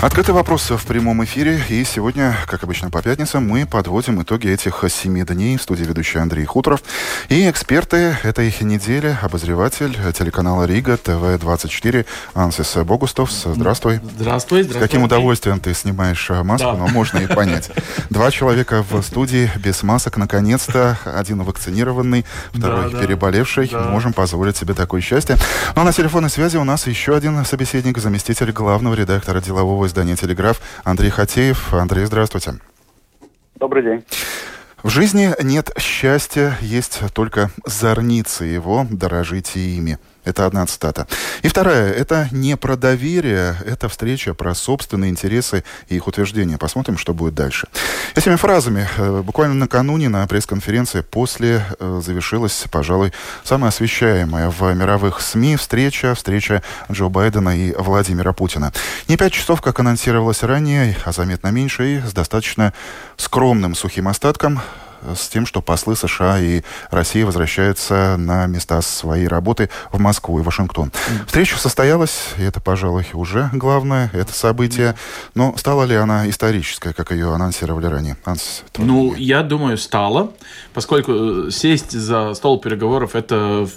Открытый вопрос в прямом эфире. И сегодня, как обычно по пятницам, мы подводим итоги этих семи дней. В студии ведущий Андрей Хуторов. И эксперты этой недели, обозреватель телеканала Рига, ТВ-24, Ансис Богустов. Здравствуй. Здравствуй. здравствуй. С каким удовольствием ты снимаешь э, маску, да. но можно и понять. Два человека в студии без масок. Наконец-то один вакцинированный, второй да, переболевший. Да. Можем позволить себе такое счастье. Ну а на телефонной связи у нас еще один собеседник, заместитель главного редактора делового издания «Телеграф» Андрей Хатеев. Андрей, здравствуйте. Добрый день. В жизни нет счастья, есть только зорницы его, дорожите ими. Это одна цитата. И вторая, это не про доверие, это встреча про собственные интересы и их утверждения. Посмотрим, что будет дальше. Этими фразами э, буквально накануне на пресс-конференции после э, завершилась, пожалуй, самая освещаемая в мировых СМИ встреча, встреча Джо Байдена и Владимира Путина. Не пять часов, как анонсировалось ранее, а заметно меньше и с достаточно скромным сухим остатком с тем, что послы США и России возвращаются на места своей работы в Москву и Вашингтон. Встреча состоялась, и это, пожалуй, уже главное, это событие. Но стала ли она исторической, как ее анонсировали ранее? Анс, ну, я думаю, стала, поскольку э, сесть за стол переговоров это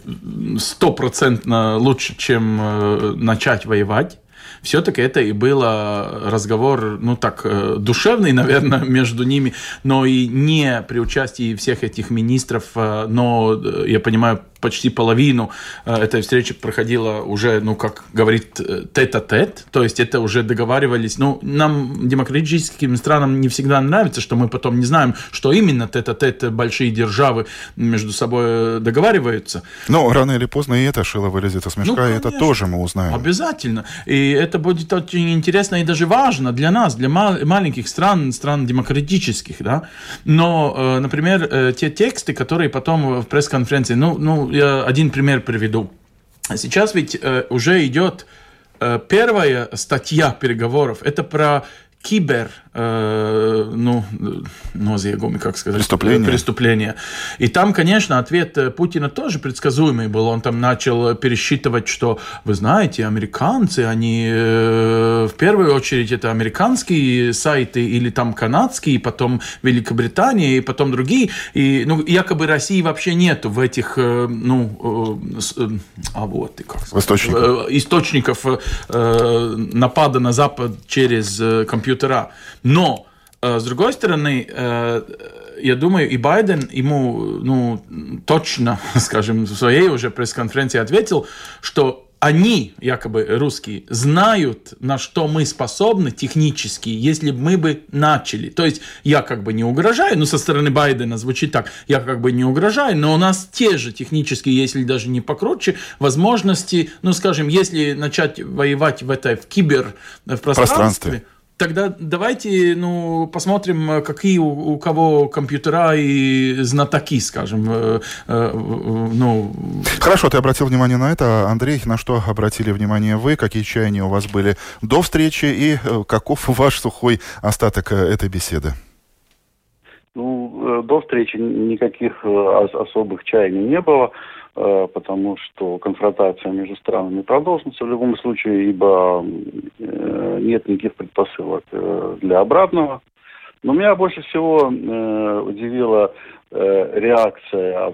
стопроцентно лучше, чем э, начать воевать все-таки это и было разговор, ну так, э, душевный, наверное, между ними, но и не при участии всех этих министров, э, но, э, я понимаю, почти половину э, этой встречи проходила уже, ну, как говорит, э, тет-а-тет, то есть это уже договаривались. Ну, нам, демократическим странам, не всегда нравится, что мы потом не знаем, что именно тет-а-тет большие державы между собой э, договариваются. Но рано или поздно и это шило вылезет из мешка, ну, и это тоже мы узнаем. Обязательно. И это будет очень интересно и даже важно для нас, для мал- маленьких стран, стран демократических, да. Но, например, те тексты, которые потом в пресс-конференции, ну, ну, я один пример приведу. Сейчас ведь э, уже идет э, первая статья переговоров. Это про кибер, ну, нозиегуми, как сказать? Преступление. Преступление. И там, конечно, ответ э, Путина тоже предсказуемый был. Он там начал пересчитывать, что, вы знаете, американцы, они э, в первую очередь это американские сайты или там канадские, потом Великобритания, и потом другие. И, ну, якобы России вообще нету в этих, э, ну, э, э, а вот, и как сказать, источников, э, источников э, напада на Запад через э, компьютер компьютера. Но, э, с другой стороны, э, я думаю, и Байден ему ну, точно, скажем, в своей уже пресс-конференции ответил, что они, якобы русские, знают, на что мы способны технически, если бы мы бы начали. То есть я как бы не угрожаю, ну со стороны Байдена звучит так, я как бы не угрожаю, но у нас те же технические, если даже не покруче, возможности, ну скажем, если начать воевать в этой в кибер в пространстве, пространстве Тогда давайте ну, посмотрим, какие у, у кого компьютера и знатоки, скажем. Э, э, ну... Хорошо, ты обратил внимание на это. Андрей, на что обратили внимание вы? Какие чаяния у вас были до встречи и э, каков ваш сухой остаток э, этой беседы? Ну, э, до встречи никаких э, особых чаяний не было. Э, потому что конфронтация между странами продолжится в любом случае, ибо э, нет никаких предпосылок э, для обратного. Но меня больше всего удивила реакция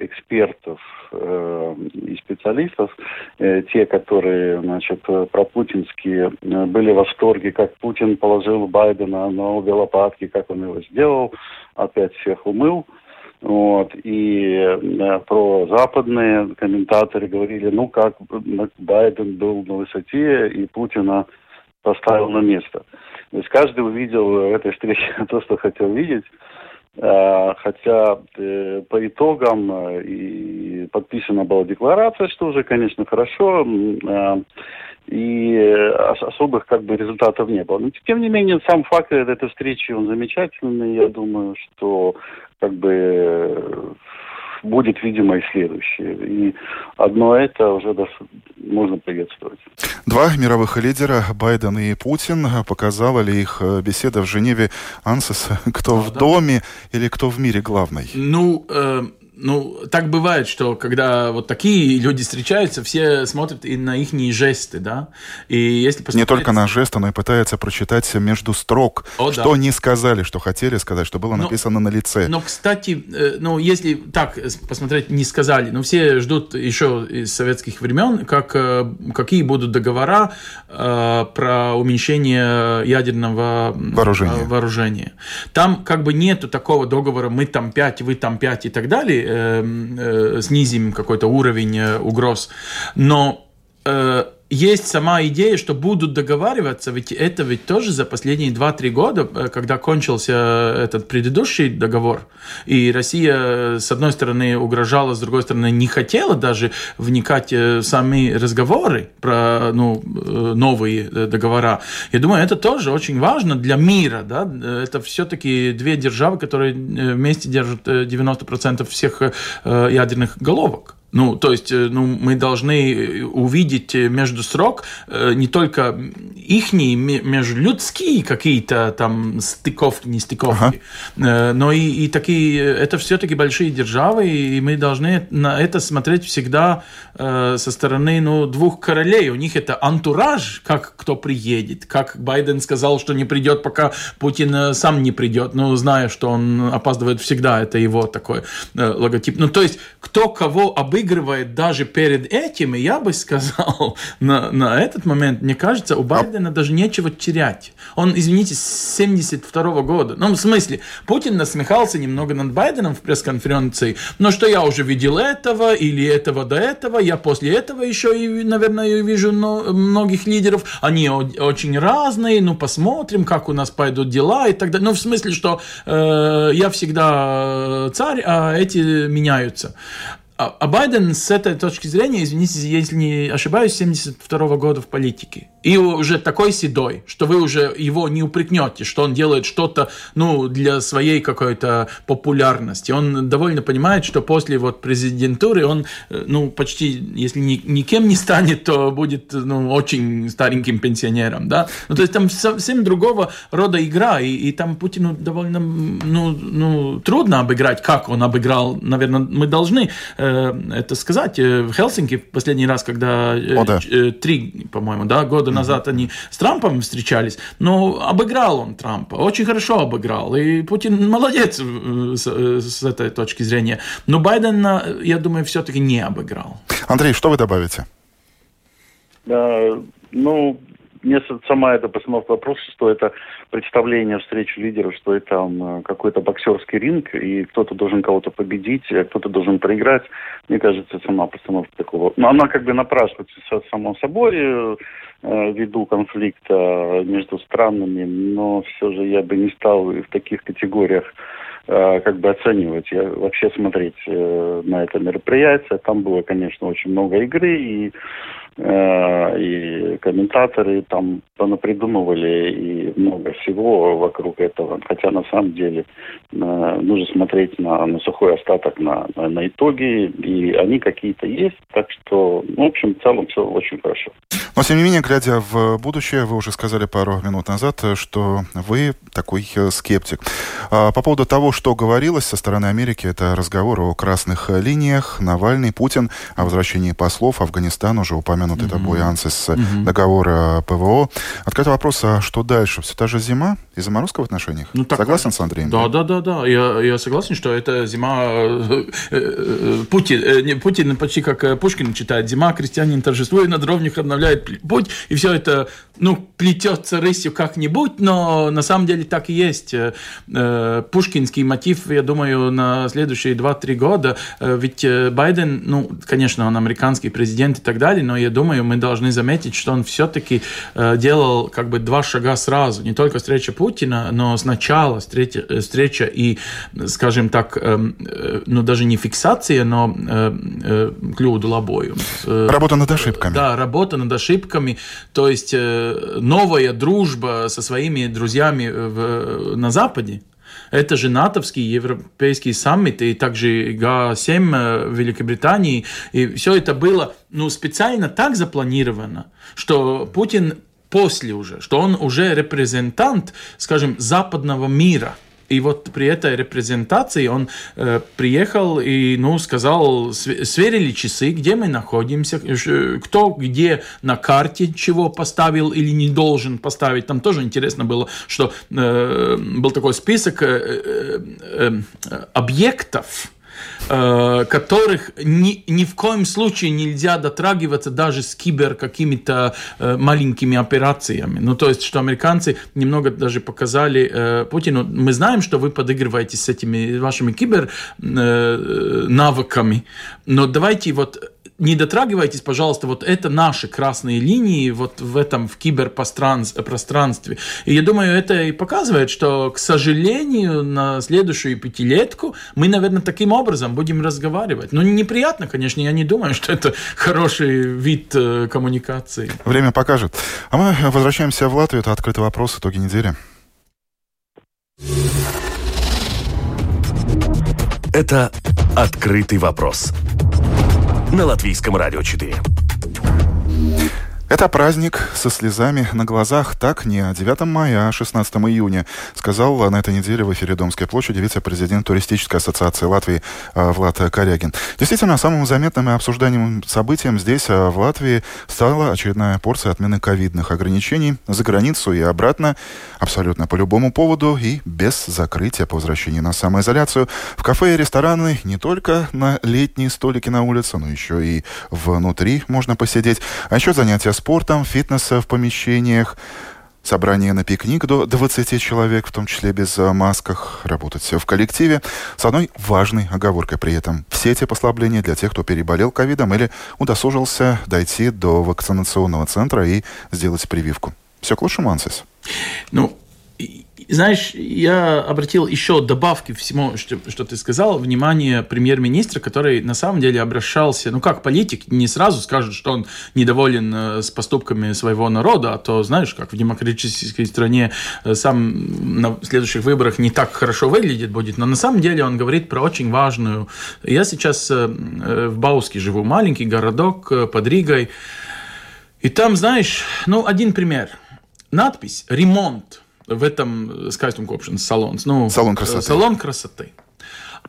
экспертов и специалистов, те, которые, значит, пропутинские, были в восторге, как Путин положил Байдена на обе лопатки, как он его сделал, опять всех умыл. Вот, и э, про западные комментаторы говорили, ну как Байден был на высоте и Путина поставил на место. То есть каждый увидел в этой встрече то, что хотел видеть. Э, хотя э, по итогам э, и подписана была декларация, что уже, конечно, хорошо. И особых как бы результатов не было. Но тем не менее, сам факт этой встречи, он замечательный. Я думаю, что как бы будет, видимо, и следующее. И одно это уже можно приветствовать. Два мировых лидера, Байден и Путин, показала ли их э, беседа в Женеве Ансес, кто а, в да. доме или кто в мире главный? Ну, э, ну, так бывает, что когда вот такие люди встречаются, все смотрят и на их жесты, да. И если посмотреть... Не только на жесты, но и пытаются прочитать между строк, О, что да. они сказали, что хотели сказать, что было написано но, на лице. Но, кстати, э, ну, если так посмотреть, не сказали, но все ждут еще из советских времен, как, э, какие будут договора э, про уменьшение ядерного вооружения. вооружения. Там как бы нету такого договора, мы там 5, вы там 5 и так далее, э, э, снизим какой-то уровень э, угроз. Но э, есть сама идея, что будут договариваться, ведь это ведь тоже за последние 2-3 года, э, когда кончился этот предыдущий договор, и Россия, с одной стороны, угрожала, с другой стороны, не хотела даже вникать в сами разговоры про ну, новые договора. Я думаю, это тоже очень важно для мира. Да? Это все-таки две державы, которые вместе держат 90% всех ядерных головок. Ну, то есть, э, ну, мы должны э, увидеть э, между строк не только ихние межлюдские какие-то там стыковки, не стыковки, ага. но и, и такие, это все-таки большие державы, и мы должны на это смотреть всегда со стороны, ну, двух королей. У них это антураж, как кто приедет, как Байден сказал, что не придет, пока Путин сам не придет, ну, зная, что он опаздывает всегда, это его такой логотип. Ну, то есть, кто кого обыгрывает, выигрывает даже перед этим, и я бы сказал, на, на этот момент, мне кажется, у Байдена даже нечего терять. Он, извините, с 72 -го года. Ну, в смысле, Путин насмехался немного над Байденом в пресс-конференции, но что я уже видел этого или этого до этого, я после этого еще, и, наверное, вижу многих лидеров, они очень разные, ну, посмотрим, как у нас пойдут дела и так далее. Ну, в смысле, что э, я всегда царь, а эти меняются. А, а Байден с этой точки зрения, извините, если не ошибаюсь, 72 года в политике. И уже такой седой, что вы уже его не упрекнете, что он делает что-то ну, для своей какой-то популярности. Он довольно понимает, что после вот президентуры он э, ну, почти, если ни, никем не станет, то будет ну, очень стареньким пенсионером. Да? Ну, то есть там совсем другого рода игра, и, и там Путину довольно ну, ну, трудно обыграть, как он обыграл. Наверное, мы должны Э, это сказать. Э, в Хелсинки в последний раз, когда э, О, да. три, по-моему, да, года mm-hmm. назад они с Трампом встречались, но обыграл он Трампа, очень хорошо обыграл. И Путин молодец с, с этой точки зрения. Но Байден, я думаю, все-таки не обыграл. Андрей, что вы добавите? Да, ну, мне сама эта постановка вопроса, что это представление встречи лидеров, что это там какой-то боксерский ринг, и кто-то должен кого-то победить, а кто-то должен проиграть. Мне кажется, сама постановка такого... Но она как бы напрашивается само собой, э, ввиду конфликта между странами, но все же я бы не стал в таких категориях э, как бы оценивать, я вообще смотреть э, на это мероприятие. Там было, конечно, очень много игры, и Э, и комментаторы там понапридумывали и много всего вокруг этого. Хотя на самом деле э, нужно смотреть на, на сухой остаток, на, на, на итоги, и они какие-то есть. Так что, ну, в общем, в целом все очень хорошо. Но, тем не менее, глядя в будущее, вы уже сказали пару минут назад, что вы такой э, скептик. А, по поводу того, что говорилось со стороны Америки, это разговор о красных линиях, Навальный, Путин, о возвращении послов, Афганистан, уже упомянутый mm-hmm. тобой Ансис, mm-hmm. договора ПВО. Открытый вопрос, а что дальше? Все та же зима и заморозка в отношениях? Ну, так, согласен с Андреем? Да, да, да, да. Я, я согласен, что это зима... Э, э, Путин, Путин почти как Пушкин читает. Зима, крестьянин торжествует, на дровнях обновляет путь, и все это, ну, плетется рысью как-нибудь, но на самом деле так и есть. Э, э, пушкинский мотив, я думаю, на следующие 2-3 года, э, ведь Байден, ну, конечно, он американский президент и так далее, но я думаю, мы должны заметить, что он все-таки делал как бы два шага сразу, не только встреча Путина, но сначала встреча, встреча и, скажем так, ну, даже не фиксация, но клюду лобою. Работа над ошибками. Да, работа над ошибками ошибками. То есть э, новая дружба со своими друзьями в, на Западе, Это же натовские европейские саммиты, и также Г7 в Великобритании. И все это было ну, специально так запланировано, что Путин после уже, что он уже репрезентант, скажем, западного мира – и вот при этой репрезентации он э, приехал и ну, сказал, сверили часы, где мы находимся, э, кто где на карте чего поставил или не должен поставить. Там тоже интересно было, что э, был такой список э, э, э, объектов, Э, которых ни, ни в коем случае нельзя дотрагиваться даже с кибер какими-то э, маленькими операциями. Ну, то есть, что американцы немного даже показали э, Путину, мы знаем, что вы подыгрываете с этими вашими кибер навыками, но давайте вот не дотрагивайтесь, пожалуйста, вот это наши красные линии вот в этом в киберпространстве. И я думаю, это и показывает, что, к сожалению, на следующую пятилетку мы, наверное, таким образом будем разговаривать. Ну, неприятно, конечно, я не думаю, что это хороший вид э, коммуникации. Время покажет. А мы возвращаемся в Латвию. Это открытый вопрос, итоги недели. Это «Открытый вопрос» на Латвийском радио 4. Это праздник со слезами на глазах. Так не 9 мая, а 16 июня, сказал на этой неделе в эфире Домской площади вице-президент Туристической ассоциации Латвии а, Влад Корягин. Действительно, самым заметным и обсуждаемым событием здесь, а, в Латвии, стала очередная порция отмены ковидных ограничений за границу и обратно, абсолютно по любому поводу и без закрытия по возвращении на самоизоляцию. В кафе и рестораны не только на летние столики на улице, но еще и внутри можно посидеть. А еще занятия спортом, фитнеса в помещениях, собрание на пикник до 20 человек, в том числе без э, масках, работать в коллективе, с одной важной оговоркой при этом. Все эти послабления для тех, кто переболел ковидом или удосужился дойти до вакцинационного центра и сделать прививку. Все к лучшему, Ансис? Ну, знаешь, я обратил еще добавки всему, что, что ты сказал, внимание премьер-министра, который на самом деле обращался, ну как политик, не сразу скажет, что он недоволен э, с поступками своего народа, а то, знаешь, как в демократической стране э, сам на следующих выборах не так хорошо выглядит будет, но на самом деле он говорит про очень важную... Я сейчас э, в Бауске живу, маленький городок под Ригой, и там, знаешь, ну, один пример. Надпись «Ремонт» в этом скайстом копшен салон. Ну, салон красоты. Салон красоты.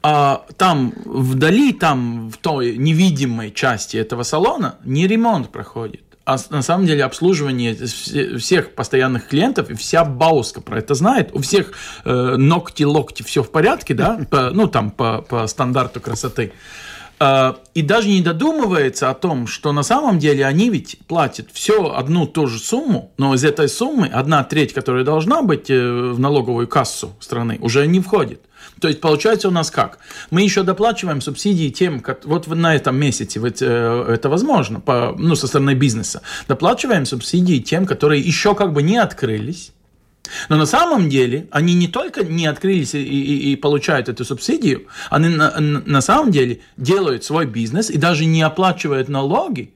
А там вдали, там в той невидимой части этого салона не ремонт проходит. А на самом деле обслуживание всех постоянных клиентов, и вся Бауска про это знает. У всех э, ногти, локти, все в порядке, да? По, ну, там по, по стандарту красоты. А, и даже не додумывается о том, что на самом деле они ведь платят все одну ту же сумму, но из этой суммы одна треть, которая должна быть э, в налоговую кассу страны, уже не входит. То есть получается у нас как? Мы еще доплачиваем субсидии тем, как, вот на этом месяце вот, э, это возможно, по, ну, со стороны бизнеса. Доплачиваем субсидии тем, которые еще как бы не открылись, но на самом деле они не только не открылись и, и, и получают эту субсидию, они на, на самом деле делают свой бизнес и даже не оплачивают налоги,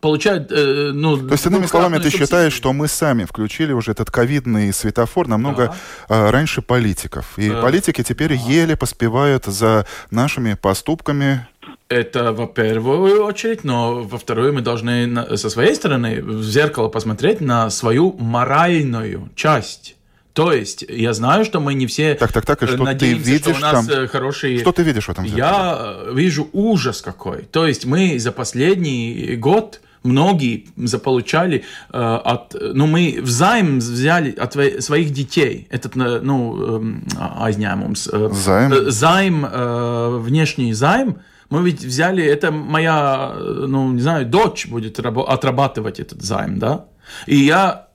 получают, э, ну... То есть, иными словами, ты считаешь, что мы сами включили уже этот ковидный светофор намного да. э, раньше политиков. И да. политики теперь да. еле поспевают за нашими поступками, это во первую очередь, но во вторую мы должны со своей стороны в зеркало посмотреть на свою моральную часть. То есть я знаю, что мы не все так, так, так, и что надеемся, ты видишь что у нас там... Э, хорошие. Что ты видишь в этом? Зеркале? Я вижу ужас какой. То есть мы за последний год многие заполучали э, от, ну мы взаим взяли от своих детей этот, э, ну, э, aizņēmums, э, займ, э, займ э, внешний займ, мы ведь взяли, это моя, ну, не знаю, дочь будет отрабатывать этот займ, да? И я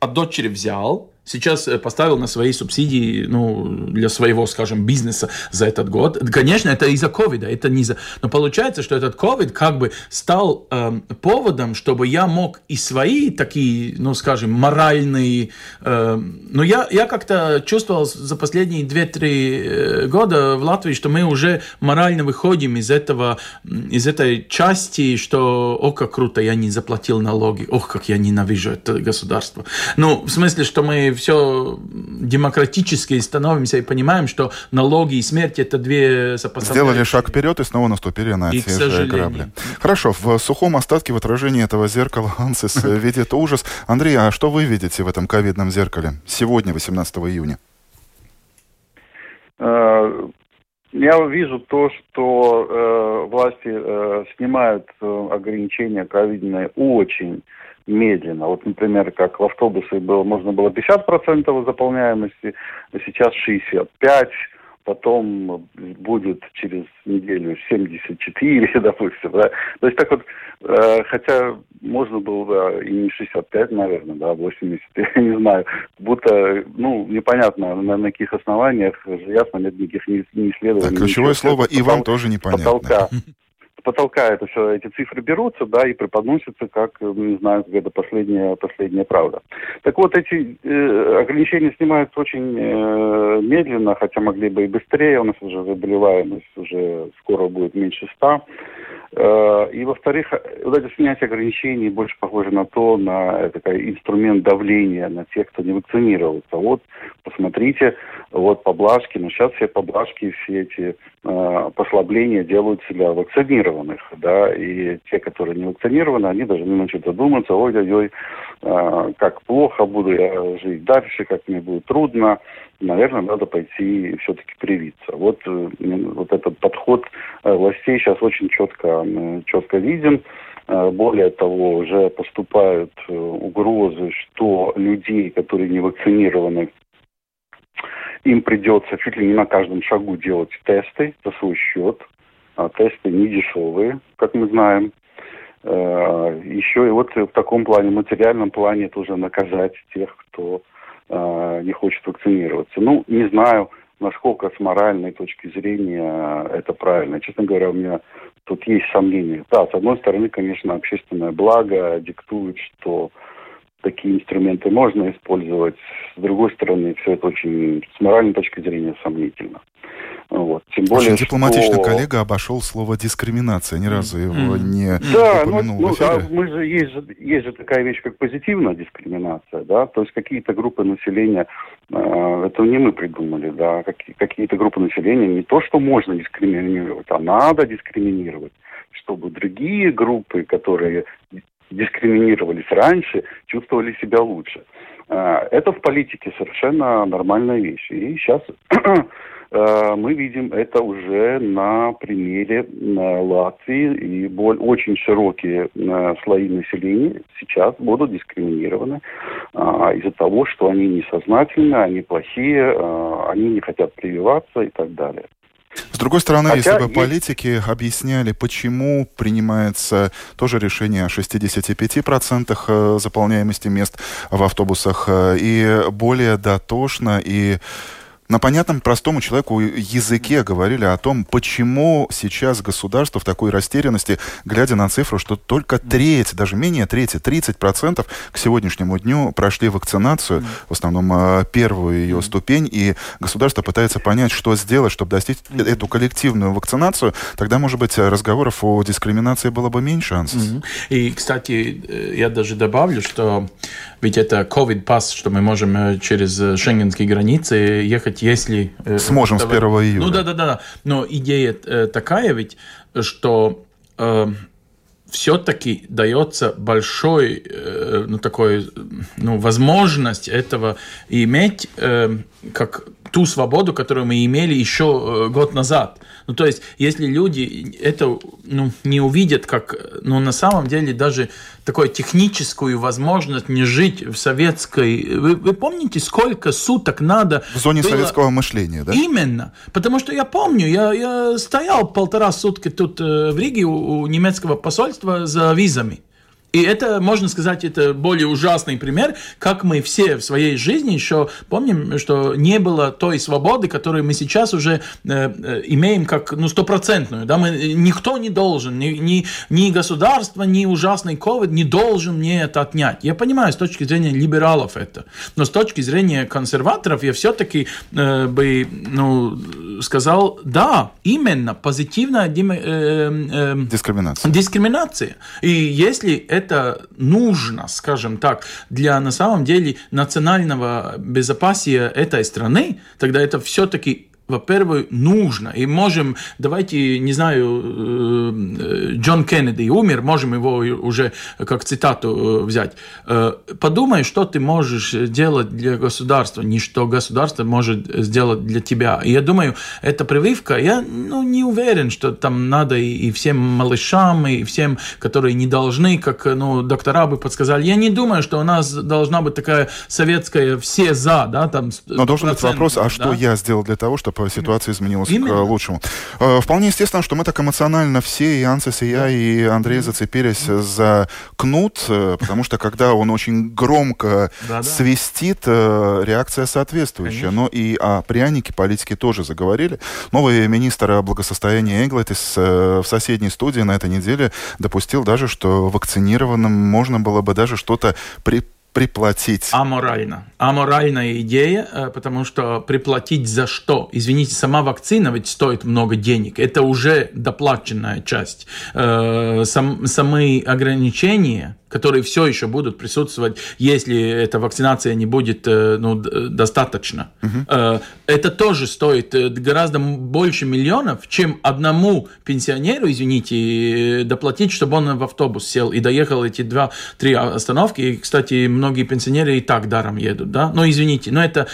от дочери взял, сейчас э, поставил на свои субсидии ну, для своего, скажем, бизнеса за этот год. Конечно, это из-за ковида, это не за... Но получается, что этот ковид как бы стал э, поводом, чтобы я мог и свои такие, ну, скажем, моральные... Э, ну, я, я как-то чувствовал за последние 2-3 э, года в Латвии, что мы уже морально выходим из этого, из этой части, что, о, как круто, я не заплатил налоги, ох, как я ненавижу это государство. Ну, в смысле, что мы мы все демократически становимся и понимаем, что налоги и смерть это две сопоставляющие. Сделали шаг вперед и снова наступили на и, те же грабли. Хорошо, в сухом остатке в отражении этого зеркала Ансис видит ужас. Андрей, а что вы видите в этом ковидном зеркале сегодня, 18 июня? Э, я вижу то, что э, власти э, снимают э, ограничения ковидные очень медленно. Вот, например, как в автобусе было, можно было 50% заполняемости, а сейчас 65% потом будет через неделю 74, допустим, да. То есть так вот, э, хотя можно было бы и не 65, наверное, да, 80, я не знаю, будто, ну, непонятно, на, на каких основаниях, ясно, нет никаких не, не исследований. Так, ключевое слово «и вам тоже непонятно». Потолка. потолка это все, эти цифры берутся, да, и преподносятся как, не знаю, где-то последняя, последняя правда. Так вот, эти э, ограничения снимаются очень э, медленно, хотя могли бы и быстрее, у нас уже заболеваемость уже скоро будет меньше ста. Э, и, во-вторых, вот это снятие ограничений больше похоже на то, на такой инструмент давления на тех, кто не вакцинировался. Вот, посмотрите, вот поблажки, но сейчас все поблажки, все эти э, послабления делаются для вакцинированных, да, и те, которые не вакцинированы, они должны начать задуматься, ой-ой-ой, э, как плохо буду я жить дальше, как мне будет трудно, наверное, надо пойти все-таки привиться. Вот, э, вот этот подход э, властей сейчас очень четко, четко виден. Э, более того, уже поступают угрозы, что людей, которые не вакцинированы, им придется чуть ли не на каждом шагу делать тесты за свой счет. А тесты не дешевые, как мы знаем. Еще и вот в таком плане, материальном плане тоже наказать тех, кто э, не хочет вакцинироваться. Ну, не знаю, насколько с моральной точки зрения это правильно. Честно говоря, у меня тут есть сомнения. Да, с одной стороны, конечно, общественное благо диктует, что такие инструменты можно использовать. С другой стороны, все это очень с моральной точки зрения сомнительно. Вот. Тем более, Очень дипломатично что... коллега обошел слово дискриминация, ни разу его mm. не да, упомянул ну, ну, а мы же есть, же есть же такая вещь, как позитивная дискриминация, да, то есть какие-то группы населения, э, это не мы придумали, да, какие, какие-то группы населения не то, что можно дискриминировать, а надо дискриминировать, чтобы другие группы, которые дискриминировались раньше, чувствовали себя лучше. Э, это в политике совершенно нормальная вещь. И сейчас Э, мы видим это уже на примере Латвии. И очень широкие слои населения сейчас будут дискриминированы а, из-за того, что они несознательны, они плохие, э, они не хотят прививаться и так далее. С другой стороны, Хотя если бы есть... политики объясняли, почему принимается тоже решение о 65% заполняемости мест в автобусах, и более дотошно, и на понятном простому человеку языке говорили о том, почему сейчас государство в такой растерянности, глядя на цифру, что только треть, даже менее трети, 30% к сегодняшнему дню прошли вакцинацию, в основном э, первую ее ступень, и государство пытается понять, что сделать, чтобы достичь эту коллективную вакцинацию, тогда, может быть, разговоров о дискриминации было бы меньше шансов. И, кстати, э, я даже добавлю, что ведь это COVID-пас, что мы можем э, через шенгенские границы ехать если... Э, Сможем с 1 июля. Ну да, да, да. Но идея э, такая ведь, что э, все-таки дается большой, э, ну такой, ну возможность этого иметь э, как ту свободу, которую мы имели еще э, год назад. Ну, то есть, если люди это ну, не увидят, как, ну, на самом деле, даже такую техническую возможность не жить в советской... Вы, вы помните, сколько суток надо... В зоне было... советского мышления, да? Именно. Потому что я помню, я, я стоял полтора сутки тут э, в Риге у, у немецкого посольства за визами. И это, можно сказать, это более ужасный пример, как мы все в своей жизни еще помним, что не было той свободы, которую мы сейчас уже э, э имеем как ну, стопроцентную. Да? Мы, никто не должен, ни, ни, ни государство, ни ужасный ковид не должен мне это отнять. Я понимаю с точки зрения либералов это, но с точки зрения консерваторов я все-таки э, бы ну, сказал, да, именно позитивная э, э, дискриминация. дискриминация. И если это нужно, скажем так, для на самом деле национального безопасия этой страны, тогда это все-таки во-первых, нужно. И можем, давайте, не знаю, э, Джон Кеннеди умер, можем его уже как цитату э, взять. Э, подумай, что ты можешь делать для государства, не что государство может сделать для тебя. И я думаю, эта прививка, я ну, не уверен, что там надо и, и всем малышам, и всем, которые не должны, как ну, доктора бы подсказали. Я не думаю, что у нас должна быть такая советская все за, да, там. Но должен быть вопрос, а да? что я сделал для того, чтобы ситуация изменилась Именно. к лучшему. Э, вполне естественно, что мы так эмоционально все, и Ансис, и я, и Андрей зацепились за кнут, э, потому что когда он очень громко свистит, э, реакция соответствующая. Но и о прянике политики тоже заговорили. Новый министр благосостояния Эглетис в соседней студии на этой неделе допустил даже, что вакцинированным можно было бы даже что-то при приплатить. Аморально. Аморальная идея, э, потому что приплатить за что? Извините, сама вакцина ведь стоит много денег. Это уже доплаченная часть. Э, сам, самые ограничения которые все еще будут присутствовать, если эта вакцинация не будет э, ну, достаточно. Угу. Это тоже стоит э, гораздо больше миллионов, чем одному пенсионеру, извините, доплатить, чтобы он в автобус сел и доехал эти два-три остановки. И, кстати, многие пенсионеры и так даром едут, да? Но извините, но это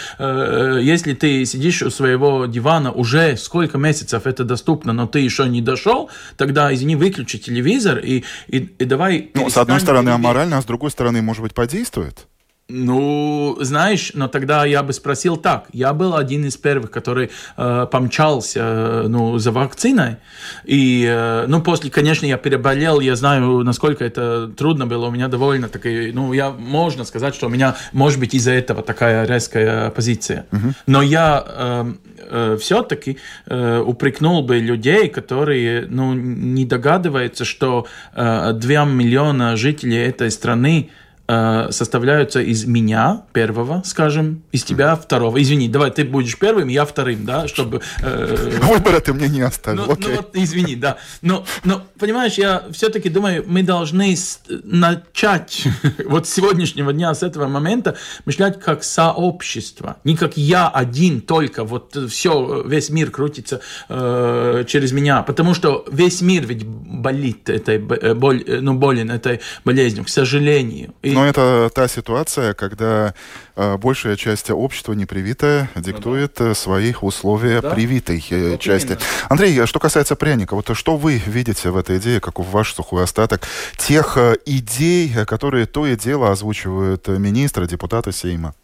если ты сидишь у своего дивана уже сколько месяцев это доступно, но ты еще не дошел, тогда, извини, выключи телевизор и, и, и давай... Ну, с одной стороны, стороны аморально, а с другой стороны, может быть, подействует? Ну, знаешь, но тогда я бы спросил так. Я был один из первых, который э, помчался э, ну, за вакциной. И, э, ну, после, конечно, я переболел. Я знаю, насколько это трудно было. У меня довольно такая, ну, я, можно сказать, что у меня, может быть, из-за этого такая резкая позиция. Uh-huh. Но я э, э, все-таки э, упрекнул бы людей, которые, ну, не догадываются, что э, 2 миллиона жителей этой страны Э, составляются из меня первого, скажем, из тебя второго. Извини, давай ты будешь первым, я вторым, да, чтобы... Э, Выбора ты мне не оставил, ну, ну, вот, извини, да. Но, но, понимаешь, я все-таки думаю, мы должны начать вот с сегодняшнего дня, с этого момента, мышлять как сообщество. Не как я один только, вот все, весь мир крутится э, через меня. Потому что весь мир ведь болит этой, э, боль, э, ну, болен этой болезнью, к сожалению. И но это та ситуация, когда э, большая часть общества непривитая диктует ну, да. свои условия да? привитой э, вот части. Именно. Андрей, что касается пряника, вот что вы видите в этой идее, как ваш сухой остаток тех э, идей, которые то и дело озвучивают министры, депутаты Сейма?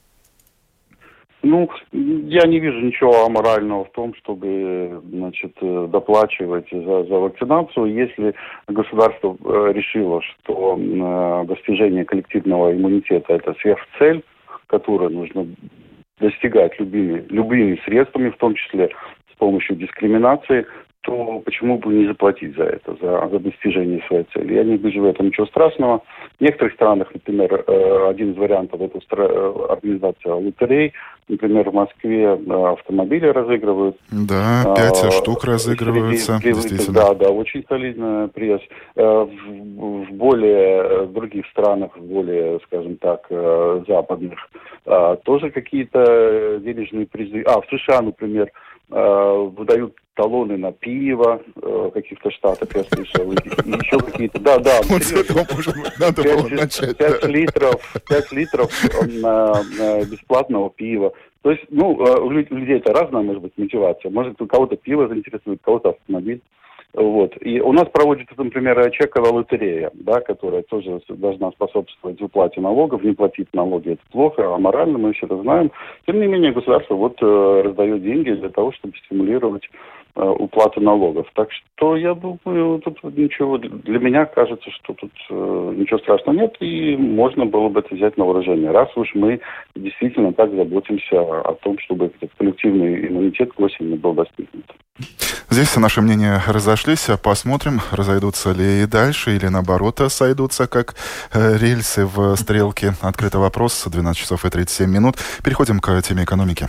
Ну, я не вижу ничего аморального в том, чтобы, значит, э, доплачивать за, за вакцинацию, если государство э, решило, что э, достижение коллективного иммунитета это сверхцель, которую нужно достигать любыми, любыми средствами, в том числе с помощью дискриминации, то почему бы не заплатить за это, за, за достижение своей цели? Я не вижу в этом ничего страшного. В некоторых странах, например, э, один из вариантов это э, организация лотерей. Например, в Москве э, автомобили разыгрывают. Да, пять а, штук разыгрываются, среди, действительно. Да, да, очень солидный пресс. В, в более в других странах, в более, скажем так, западных, тоже какие-то денежные призы. А, в США, например, выдают талоны на пиво э, каких-то штатах, я слышал, и, и еще какие-то, да, да. Вот с этого, может быть, надо 5, было начать. 5 да. литров, 5 литров на бесплатного пива. То есть, ну, э, у людей это разная, может быть, мотивация. Может, у кого-то пиво заинтересует, кого-то автомобиль. Вот. И у нас проводится, например, чековая лотерея, да, которая тоже должна способствовать уплате налогов. Не платить налоги – это плохо, а морально мы все это знаем. Тем не менее, государство вот э, раздает деньги для того, чтобы стимулировать уплаты налогов. Так что я думаю, тут ничего, для меня кажется, что тут э, ничего страшного нет, и можно было бы это взять на вооружение. Раз уж мы действительно так заботимся о том, чтобы этот коллективный иммунитет к осени был достигнут. Здесь наши мнения разошлись. Посмотрим, разойдутся ли и дальше, или наоборот сойдутся, как э, рельсы в стрелке. Открытый вопрос, 12 часов и 37 минут. Переходим к теме экономики.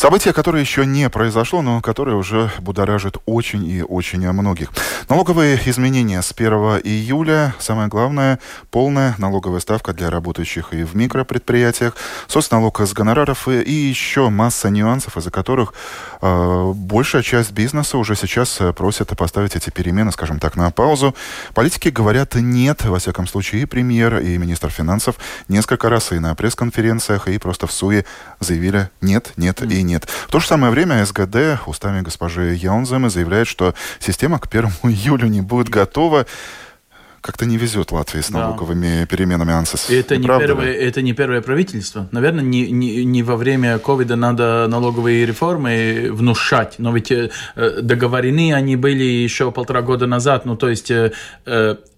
Событие, которое еще не произошло, но которое уже будоражит очень и очень многих. Налоговые изменения с 1 июля. Самое главное, полная налоговая ставка для работающих и в микропредприятиях, соцналог с гонораров и, и еще масса нюансов, из-за которых э, большая часть бизнеса уже сейчас просит поставить эти перемены, скажем так, на паузу. Политики говорят нет, во всяком случае, и премьер, и министр финансов несколько раз и на пресс-конференциях, и просто в СУЕ заявили нет, нет и нет нет. В то же самое время СГД устами госпожи Яунземы заявляет, что система к 1 июля не будет готова как-то не везет Латвии с налоговыми да. переменами АНСИС. Это не, первое, это не первое правительство. Наверное, не, не, не во время ковида надо налоговые реформы внушать. Но ведь э, договорены они были еще полтора года назад. Ну, то есть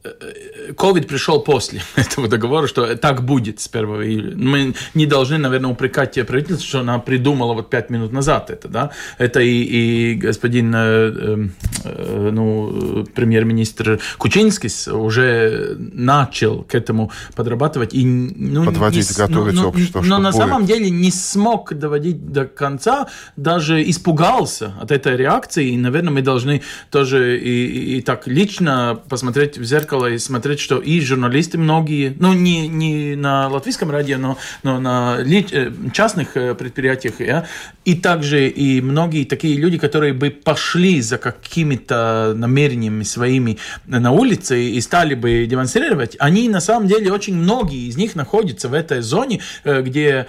COVID пришел после этого договора, что так будет с 1 июля. Мы не должны, наверное, упрекать правительство, что она придумала вот пять минут назад это, да. Это и, и господин, э, э, ну, премьер-министр Кучинский уже начал к этому подрабатывать. И, ну, Подводить, не, готовить ну, общество, Но на будет. самом деле не смог доводить до конца, даже испугался от этой реакции. И, наверное, мы должны тоже и, и так лично посмотреть в зеркало зеркало и смотреть, что и журналисты многие, ну, не, не на латвийском радио, но, но на э, частных э, предприятиях, ja, и также и многие такие люди, которые бы пошли за какими-то намерениями своими на улице и стали бы демонстрировать, они на самом деле очень многие из них находятся в этой зоне, э, где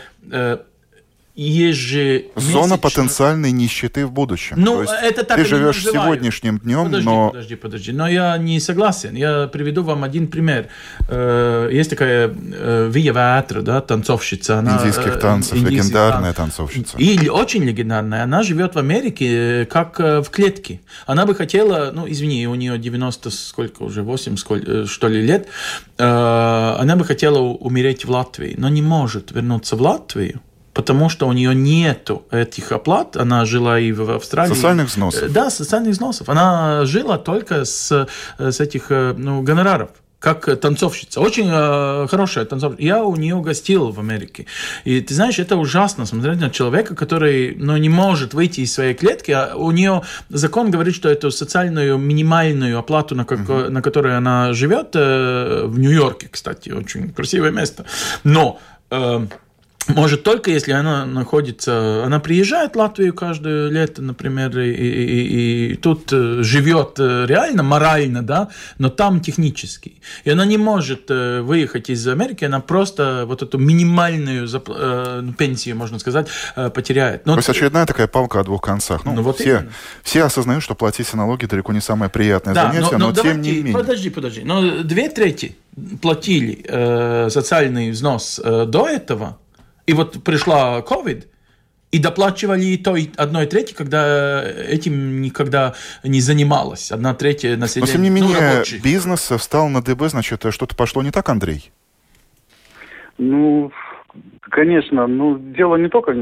ежемесячно... Зона потенциальной нищеты в будущем. Ну, это так ты живешь сегодняшним днем, подожди, но... Подожди, подожди, но я не согласен. Я приведу вам один пример. Э, есть такая э, Вия Ватра, да, танцовщица. Она, Индийских э, танцев, индийских легендарная танцев. танцовщица. И очень легендарная. Она живет в Америке как в клетке. Она бы хотела, ну, извини, у нее 90, сколько уже, 8, сколько, что ли, лет. Она бы хотела умереть в Латвии, но не может вернуться в Латвию потому что у нее нету этих оплат. Она жила и в Австралии. Социальных взносов. Да, социальных взносов. Она жила только с, с этих э, ну, гонораров как танцовщица. Очень э, хорошая танцовщица. Я у нее гостил в Америке. И ты знаешь, это ужасно смотреть на человека, который ну, не может выйти из своей клетки. А у нее закон говорит, что эту социальную минимальную оплату, на, как, uh-huh. на которой она живет, э, в Нью-Йорке, кстати, очень красивое место. Но э, может только если она находится, она приезжает в Латвию каждое лето, например, и, и, и тут э, живет э, реально морально, да, но там технически. И она не может э, выехать из Америки, она просто вот эту минимальную ну, пенсию, можно сказать, потеряет. Но... То есть очередная такая палка о двух концах. Ну, ну вот все, все осознают, что платить налоги далеко не самое приятное да, занятие, но, но, но тем не менее. Подожди, подожди. Но две трети платили э, социальный взнос э, до этого, и вот пришла COVID, и доплачивали и то, и одной трети, когда этим никогда не занималась. Одна третья населения. Но, тем не менее, ну, бизнес встал на ДБ, значит, что-то пошло не так, Андрей? Ну, Конечно, ну дело не только,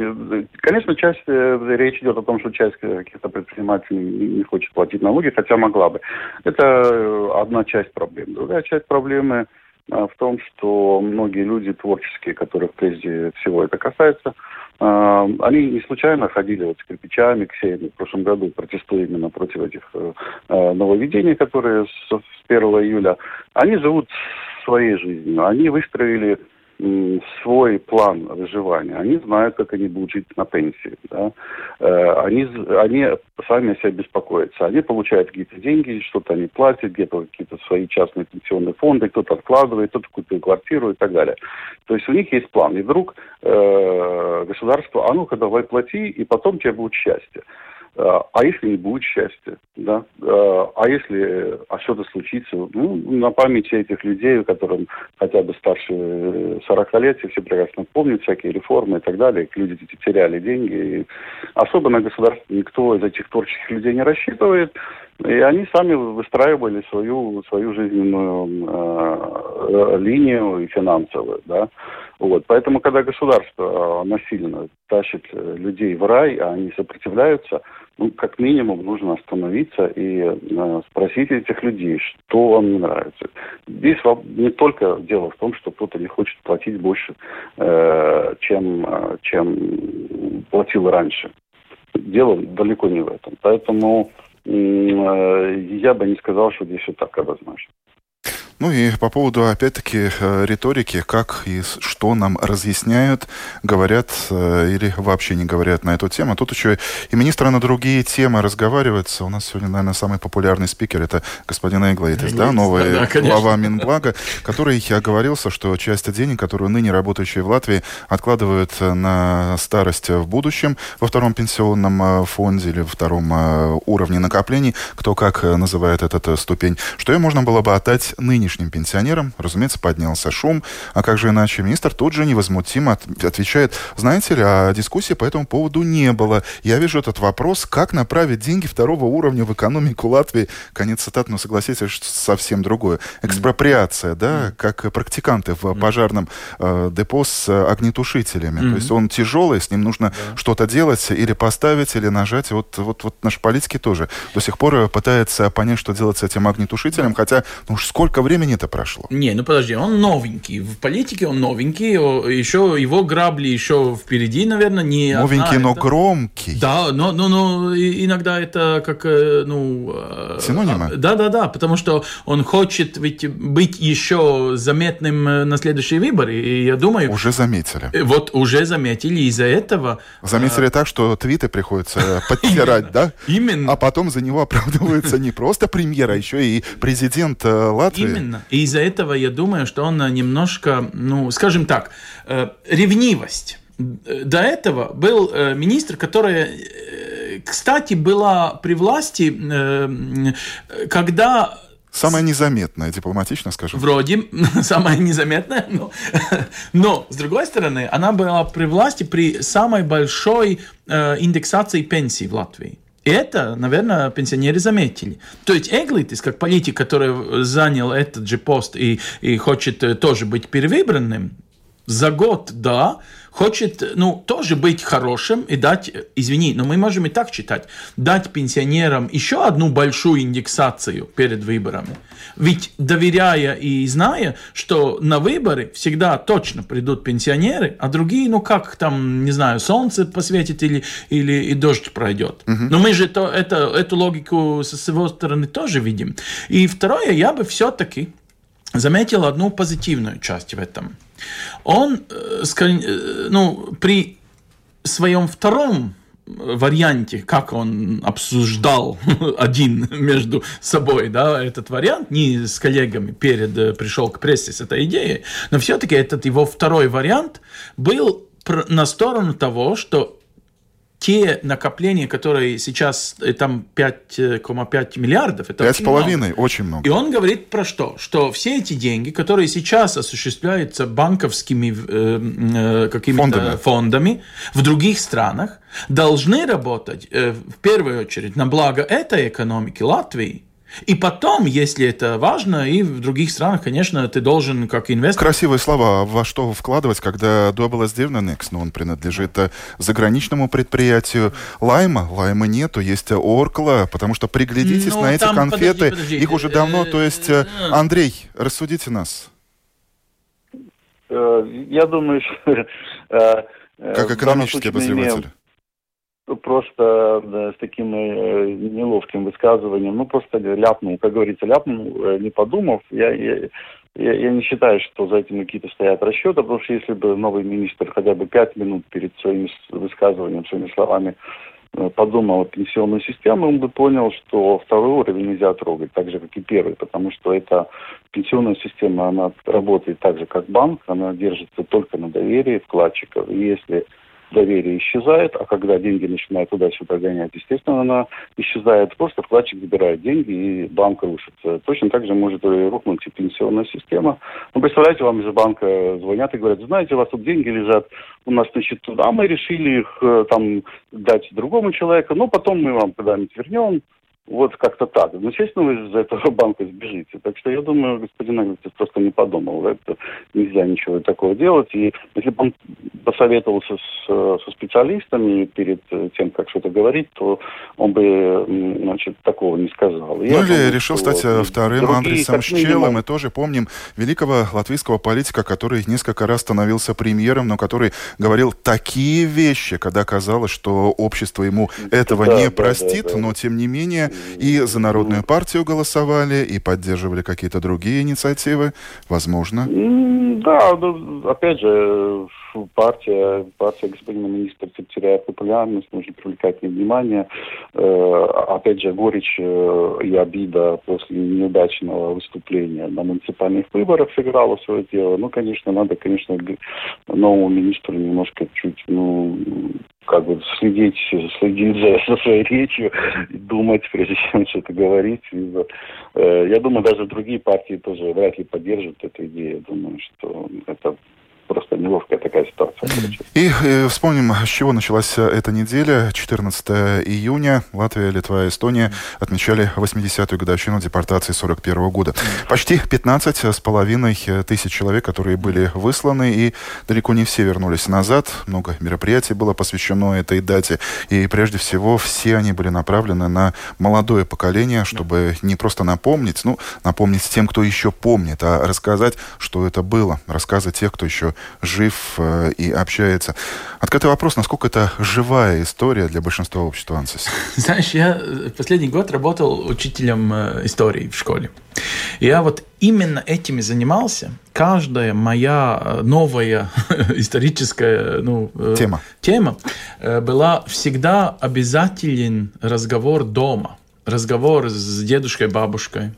конечно, часть э, речь идет о том, что часть каких-то предпринимателей не, хочет платить налоги, хотя могла бы. Это э, одна часть проблемы. Другая часть проблемы в том, что многие люди творческие, которых прежде всего это касается, а, они не случайно ходили вот с кирпичами, ксеями в прошлом году, протестуя именно против этих э, э, нововведений, которые с 1 июля. Они живут своей жизнью. Они выстроили свой план выживания. Они знают, как они будут жить на пенсии. Да? Э, они, они сами о себе беспокоятся. Они получают какие-то деньги, что-то они платят, где-то какие-то свои частные пенсионные фонды, кто-то откладывает, кто-то купит квартиру и так далее. То есть у них есть план. И вдруг э, государство, а ну-ка давай плати, и потом тебе будет счастье. А, а если не будет счастья, да? А, а если а что-то случится, ну, на памяти этих людей, которым хотя бы старше 40 лет, все прекрасно помнят всякие реформы и так далее, люди теряли деньги. И особо на государство никто из этих творческих людей не рассчитывает. И они сами выстраивали свою, свою жизненную э, линию и финансовую, да. Вот. Поэтому, когда государство насильно тащит людей в рай, а они сопротивляются, ну, как минимум, нужно остановиться и э, спросить этих людей, что вам не нравится. Здесь не только дело в том, что кто-то не хочет платить больше, э, чем, э, чем платил раньше. Дело далеко не в этом. Поэтому э, я бы не сказал, что здесь все так однозначно. Ну и по поводу, опять-таки, э, риторики, как и что нам разъясняют, говорят э, или вообще не говорят на эту тему. Тут еще и министр на другие темы разговаривается. У нас сегодня, наверное, самый популярный спикер это господин Эйглейтис, да, новый да, глава Минблага, который оговорился, что часть денег, которую ныне работающие в Латвии откладывают на старость в будущем во втором пенсионном э, фонде или во втором уровне накоплений, кто как называет эту ступень, что ее можно было бы отдать нынешним нынешним пенсионерам, разумеется, поднялся шум. А как же иначе? Министр тут же невозмутимо отвечает, знаете ли, а дискуссии по этому поводу не было. Я вижу этот вопрос, как направить деньги второго уровня в экономику Латвии. Конец цитат, но согласитесь, что совсем другое. Экспроприация, да, как практиканты в пожарном э, депо с огнетушителями. То есть он тяжелый, с ним нужно что-то делать или поставить, или нажать. Вот, вот, вот наши политики тоже до сих пор пытаются понять, что делать с этим огнетушителем, хотя ну уж сколько времени времени-то прошло. Не, ну подожди, он новенький. В политике он новенький. Еще его грабли еще впереди, наверное, не Новенький, одна, но это... громкий. Да, но, но, но иногда это как, э, ну... Э, Синонимы? Да, да, да, потому что он хочет ведь быть еще заметным э, на следующие выборы. И я думаю... Уже заметили. Вот уже заметили из-за этого... Заметили так, что твиты приходится подтирать, да? Именно. А потом за него оправдывается не просто премьер, а еще и президент Латвии. Именно. Именно. И из-за этого я думаю, что он немножко, ну, скажем так, э, ревнивость. До этого был э, министр, который, э, кстати, была при власти, когда Самая незаметная, дипломатично скажу. Вроде, самая незаметная, но, но, с другой стороны, она была при власти при самой большой э, индексации пенсий в Латвии. Это, наверное, пенсионеры заметили. То есть Эглитис, как политик, который занял этот же пост и, и хочет э, тоже быть перевыбранным, за год, да, хочет, ну, тоже быть хорошим и дать, извини, но мы можем и так читать, дать пенсионерам еще одну большую индексацию перед выборами. Ведь доверяя и зная, что на выборы всегда точно придут пенсионеры, а другие, ну, как там, не знаю, солнце посветит или, или и дождь пройдет. Угу. Но мы же то, это, эту логику с его стороны тоже видим. И второе, я бы все-таки заметил одну позитивную часть в этом – он, э, э, ну, при своем втором варианте, как он обсуждал один между собой, да, этот вариант, не с коллегами перед э, пришел к прессе с этой идеей, но все-таки этот его второй вариант был на сторону того, что те накопления, которые сейчас, э, там 5,5 миллиардов, это 5,5, очень много. И он говорит про что? Что все эти деньги, которые сейчас осуществляются банковскими э, э, какими-то фондами. фондами в других странах, должны работать э, в первую очередь на благо этой экономики Латвии, и потом, если это важно, и в других странах, конечно, ты должен как инвестор... Красивые слова. Во что вкладывать, когда Double Next, но он принадлежит э, заграничному предприятию Лайма. Лайма нету, есть Оркла, потому что приглядитесь ну, на эти конфеты. Подожди, подожди. Их уже давно, то есть... Э, э, Андрей, рассудите нас. Я думаю, что... Как экономический обозреватель просто с таким э, неловким высказыванием, ну просто ляпнул, как говорится, ляпнул, э, не подумав. Я, я, я, я не считаю, что за этим какие-то стоят расчеты, потому что если бы новый министр хотя бы пять минут перед своим высказыванием, своими словами э, подумал о пенсионной системе, он бы понял, что второй уровень нельзя трогать, так же, как и первый, потому что эта пенсионная система, она работает так же, как банк, она держится только на доверии вкладчиков. И если доверие исчезает, а когда деньги начинают туда-сюда гонять, естественно, она исчезает. Просто вкладчик забирает деньги, и банк рушится. Точно так же может рухнуть и пенсионная система. Ну, представляете, вам из банка звонят и говорят, знаете, у вас тут деньги лежат у нас на счету, а мы решили их э, там дать другому человеку, но потом мы вам когда-нибудь вернем. Вот как-то так. Ну, естественно, вы из этого банка сбежите. Так что я думаю, господин Агнецов просто не подумал. Это нельзя ничего такого делать. И если бы он посоветовался с, со специалистами перед тем, как что-то говорить, то он бы, значит, такого не сказал. Ну, я или думаю, решил стать э, вторым Андресом Щелом. Мы тоже помним великого латвийского политика, который несколько раз становился премьером, но который говорил такие вещи, когда казалось, что общество ему этого да, не да, простит, да, да. но тем не менее и за Народную партию голосовали, и поддерживали какие-то другие инициативы, возможно. Да, опять же, партия, партия господина министра теряет популярность, нужно привлекать внимание. Э, опять же, горечь э, и обида после неудачного выступления на муниципальных выборах сыграла свое дело. Ну, конечно, надо, конечно, новому министру немножко чуть, ну, как бы следить, следить за, за своей речью, думать, прежде чем что-то говорить. Э, я думаю, даже другие партии тоже вряд ли поддержат эту идею. Я думаю, что это просто неловкая такая ситуация. И э, вспомним, с чего началась эта неделя. 14 июня Латвия, Литва и Эстония отмечали 80-ю годовщину депортации 41 года. Почти 15 с половиной тысяч человек, которые были высланы, и далеко не все вернулись назад. Много мероприятий было посвящено этой дате. И прежде всего все они были направлены на молодое поколение, чтобы не просто напомнить, ну, напомнить тем, кто еще помнит, а рассказать, что это было. Рассказы тех, кто еще жив э, и общается. Открытый вопрос, насколько это живая история для большинства общества, Ансис? Знаешь, я э, последний год работал учителем э, истории в школе. Я вот именно этим и занимался. Каждая моя новая историческая ну, тема. тема была всегда обязателен разговор дома разговор с дедушкой, бабушкой.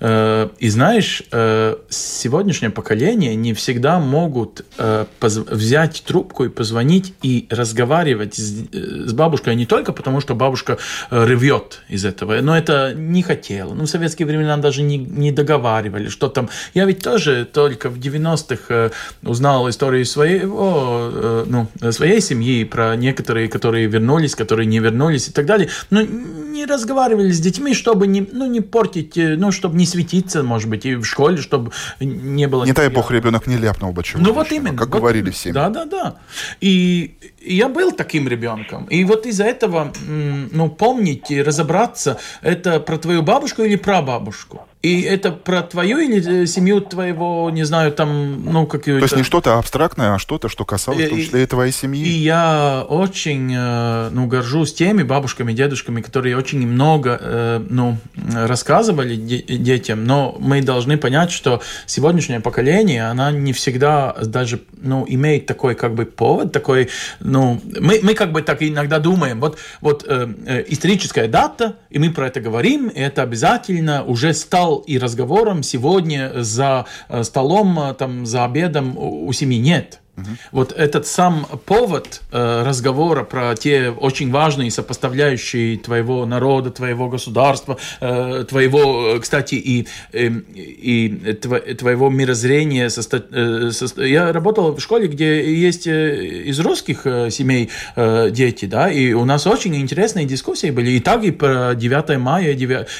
Э, и знаешь, э, сегодняшнее поколение не всегда могут э, взять трубку и позвонить и разговаривать с бабушкой не только потому, что бабушка ревет из этого, но это не хотела. Ну, в советские времена даже не, не договаривали, что там. Я ведь тоже только в 90-х узнал историю своего, ну, своей семьи, про некоторые, которые вернулись, которые не вернулись и так далее. Но не разговаривали с детьми, чтобы не, ну, не портить, ну, чтобы не светиться, может быть, и в школе, чтобы не было... Не дай бог, ребенок не ляпнул бы чего Ну, вот именно. Как вот, говорили все. Да, да, да. И я был таким ребенком. И вот из-за этого, ну, помнить и разобраться, это про твою бабушку или про бабушку. И это про твою или э, семью твоего, не знаю, там, ну, как То есть не что-то абстрактное, а что-то, что касалось в том числе и твоей семьи. И я очень, э, ну, горжусь теми бабушками, дедушками, которые очень много, э, ну, рассказывали детям, но мы должны понять, что сегодняшнее поколение, она не всегда даже, ну, имеет такой, как бы, повод, такой, ну, мы, мы как бы так иногда думаем, вот, вот э, историческая дата, и мы про это говорим, и это обязательно уже стал стал и разговором сегодня за э, столом, э, там, за обедом у семьи нет. Вот этот сам повод э, разговора про те очень важные сопоставляющие твоего народа, твоего государства, э, твоего, э, кстати, и, э, и твоего мирозрения. Состо... Э, со... Я работал в школе, где есть э, из русских э, семей э, дети, да, и у нас очень интересные дискуссии были, и так и про 9 мая,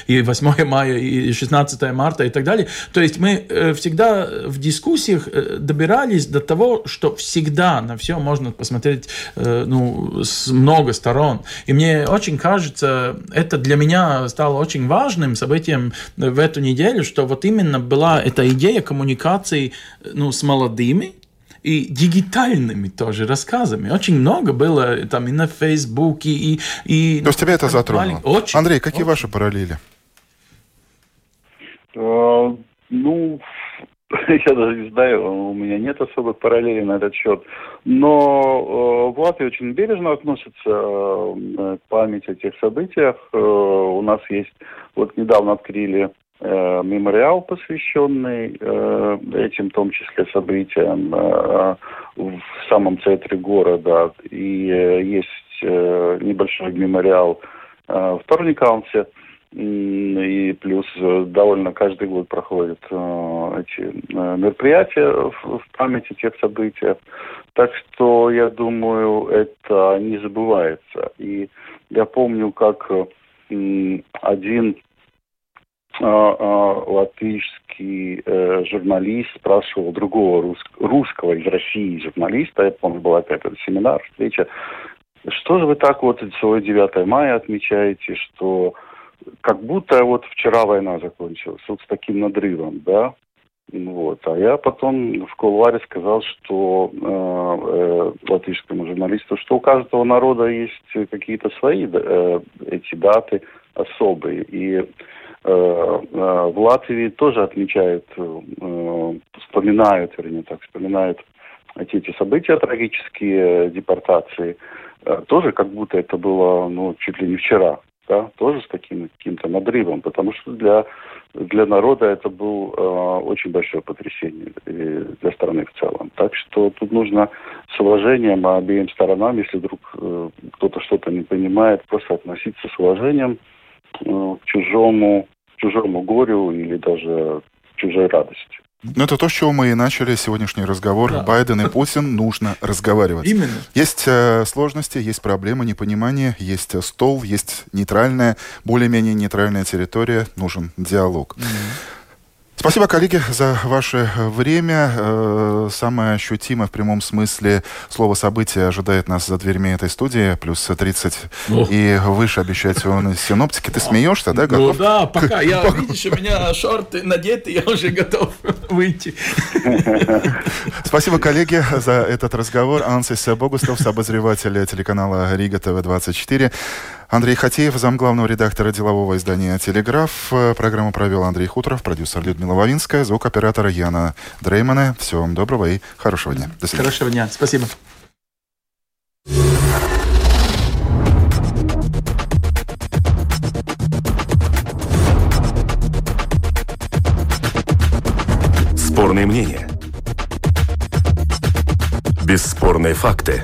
и 8 мая, и 16 марта, и так далее. То есть мы всегда в дискуссиях добирались до того, что всегда на все можно посмотреть э, ну, с много сторон. И мне очень кажется, это для меня стало очень важным событием в эту неделю, что вот именно была эта идея коммуникации ну, с молодыми, и дигитальными тоже рассказами. Очень много было там и на Фейсбуке, и... и То есть тебя это затронуло? Очень, Андрей, какие очень. ваши параллели? Uh, ну, я даже не знаю, у меня нет особых параллелей на этот счет. Но э, в Латвии очень бережно относятся э, к памяти о тех событиях. Э, у нас есть, вот недавно открыли э, мемориал, посвященный э, этим, в том числе, событиям э, в самом центре города. И э, есть э, небольшой мемориал э, в Торникаунсе. И плюс э, довольно каждый год проходят э, эти э, мероприятия в, памяти тех событий. Так что, я думаю, это не забывается. И я помню, как один латышский журналист спрашивал другого рус, русского из России журналиста, я помню, был опять семинар, встреча, что же вы так вот свое 9 мая отмечаете, что как будто вот вчера война закончилась, вот с таким надрывом, да? Вот. А я потом в кулуаре сказал, что э, э, латышскому журналисту, что у каждого народа есть какие-то свои э, эти даты особые. И э, э, в Латвии тоже отмечают, э, вспоминают, вернее так, вспоминают эти, эти события трагические, депортации, э, тоже как будто это было, ну, чуть ли не вчера да, тоже с каким-то надрывом, потому что для, для народа это был э, очень большое потрясение для страны в целом. Так что тут нужно с уважением обеим сторонам, если вдруг э, кто-то что-то не понимает, просто относиться с уважением э, к чужому, к чужому горю или даже к чужой радости. Ну, это то, с чего мы и начали сегодняшний разговор. Да. Байден и Путин нужно разговаривать. Именно. Есть э, сложности, есть проблемы, непонимание, есть э, стол, есть нейтральная, более-менее нейтральная территория. Нужен диалог. Mm-hmm. Спасибо, коллеги, за ваше время. Э, самое ощутимое в прямом смысле слово «событие» ожидает нас за дверьми этой студии. Плюс 30 ну. и выше обещать он синоптики. Ты смеешься, да? Ну готов? Ну да, пока. Я, видишь, у меня шорты надеты, я уже готов выйти. Спасибо, коллеги, за этот разговор. Ансис Богустов, обозреватель телеканала Рига ТВ-24. Андрей Хатеев, замглавного редактора делового издания «Телеграф». Программу провел Андрей Хуторов, продюсер Людмила Вавинская, звукоператор Яна Дреймана. Всего вам доброго и хорошего дня. До свидания. Хорошего дня. Спасибо. Спорные мнения. Бесспорные факты.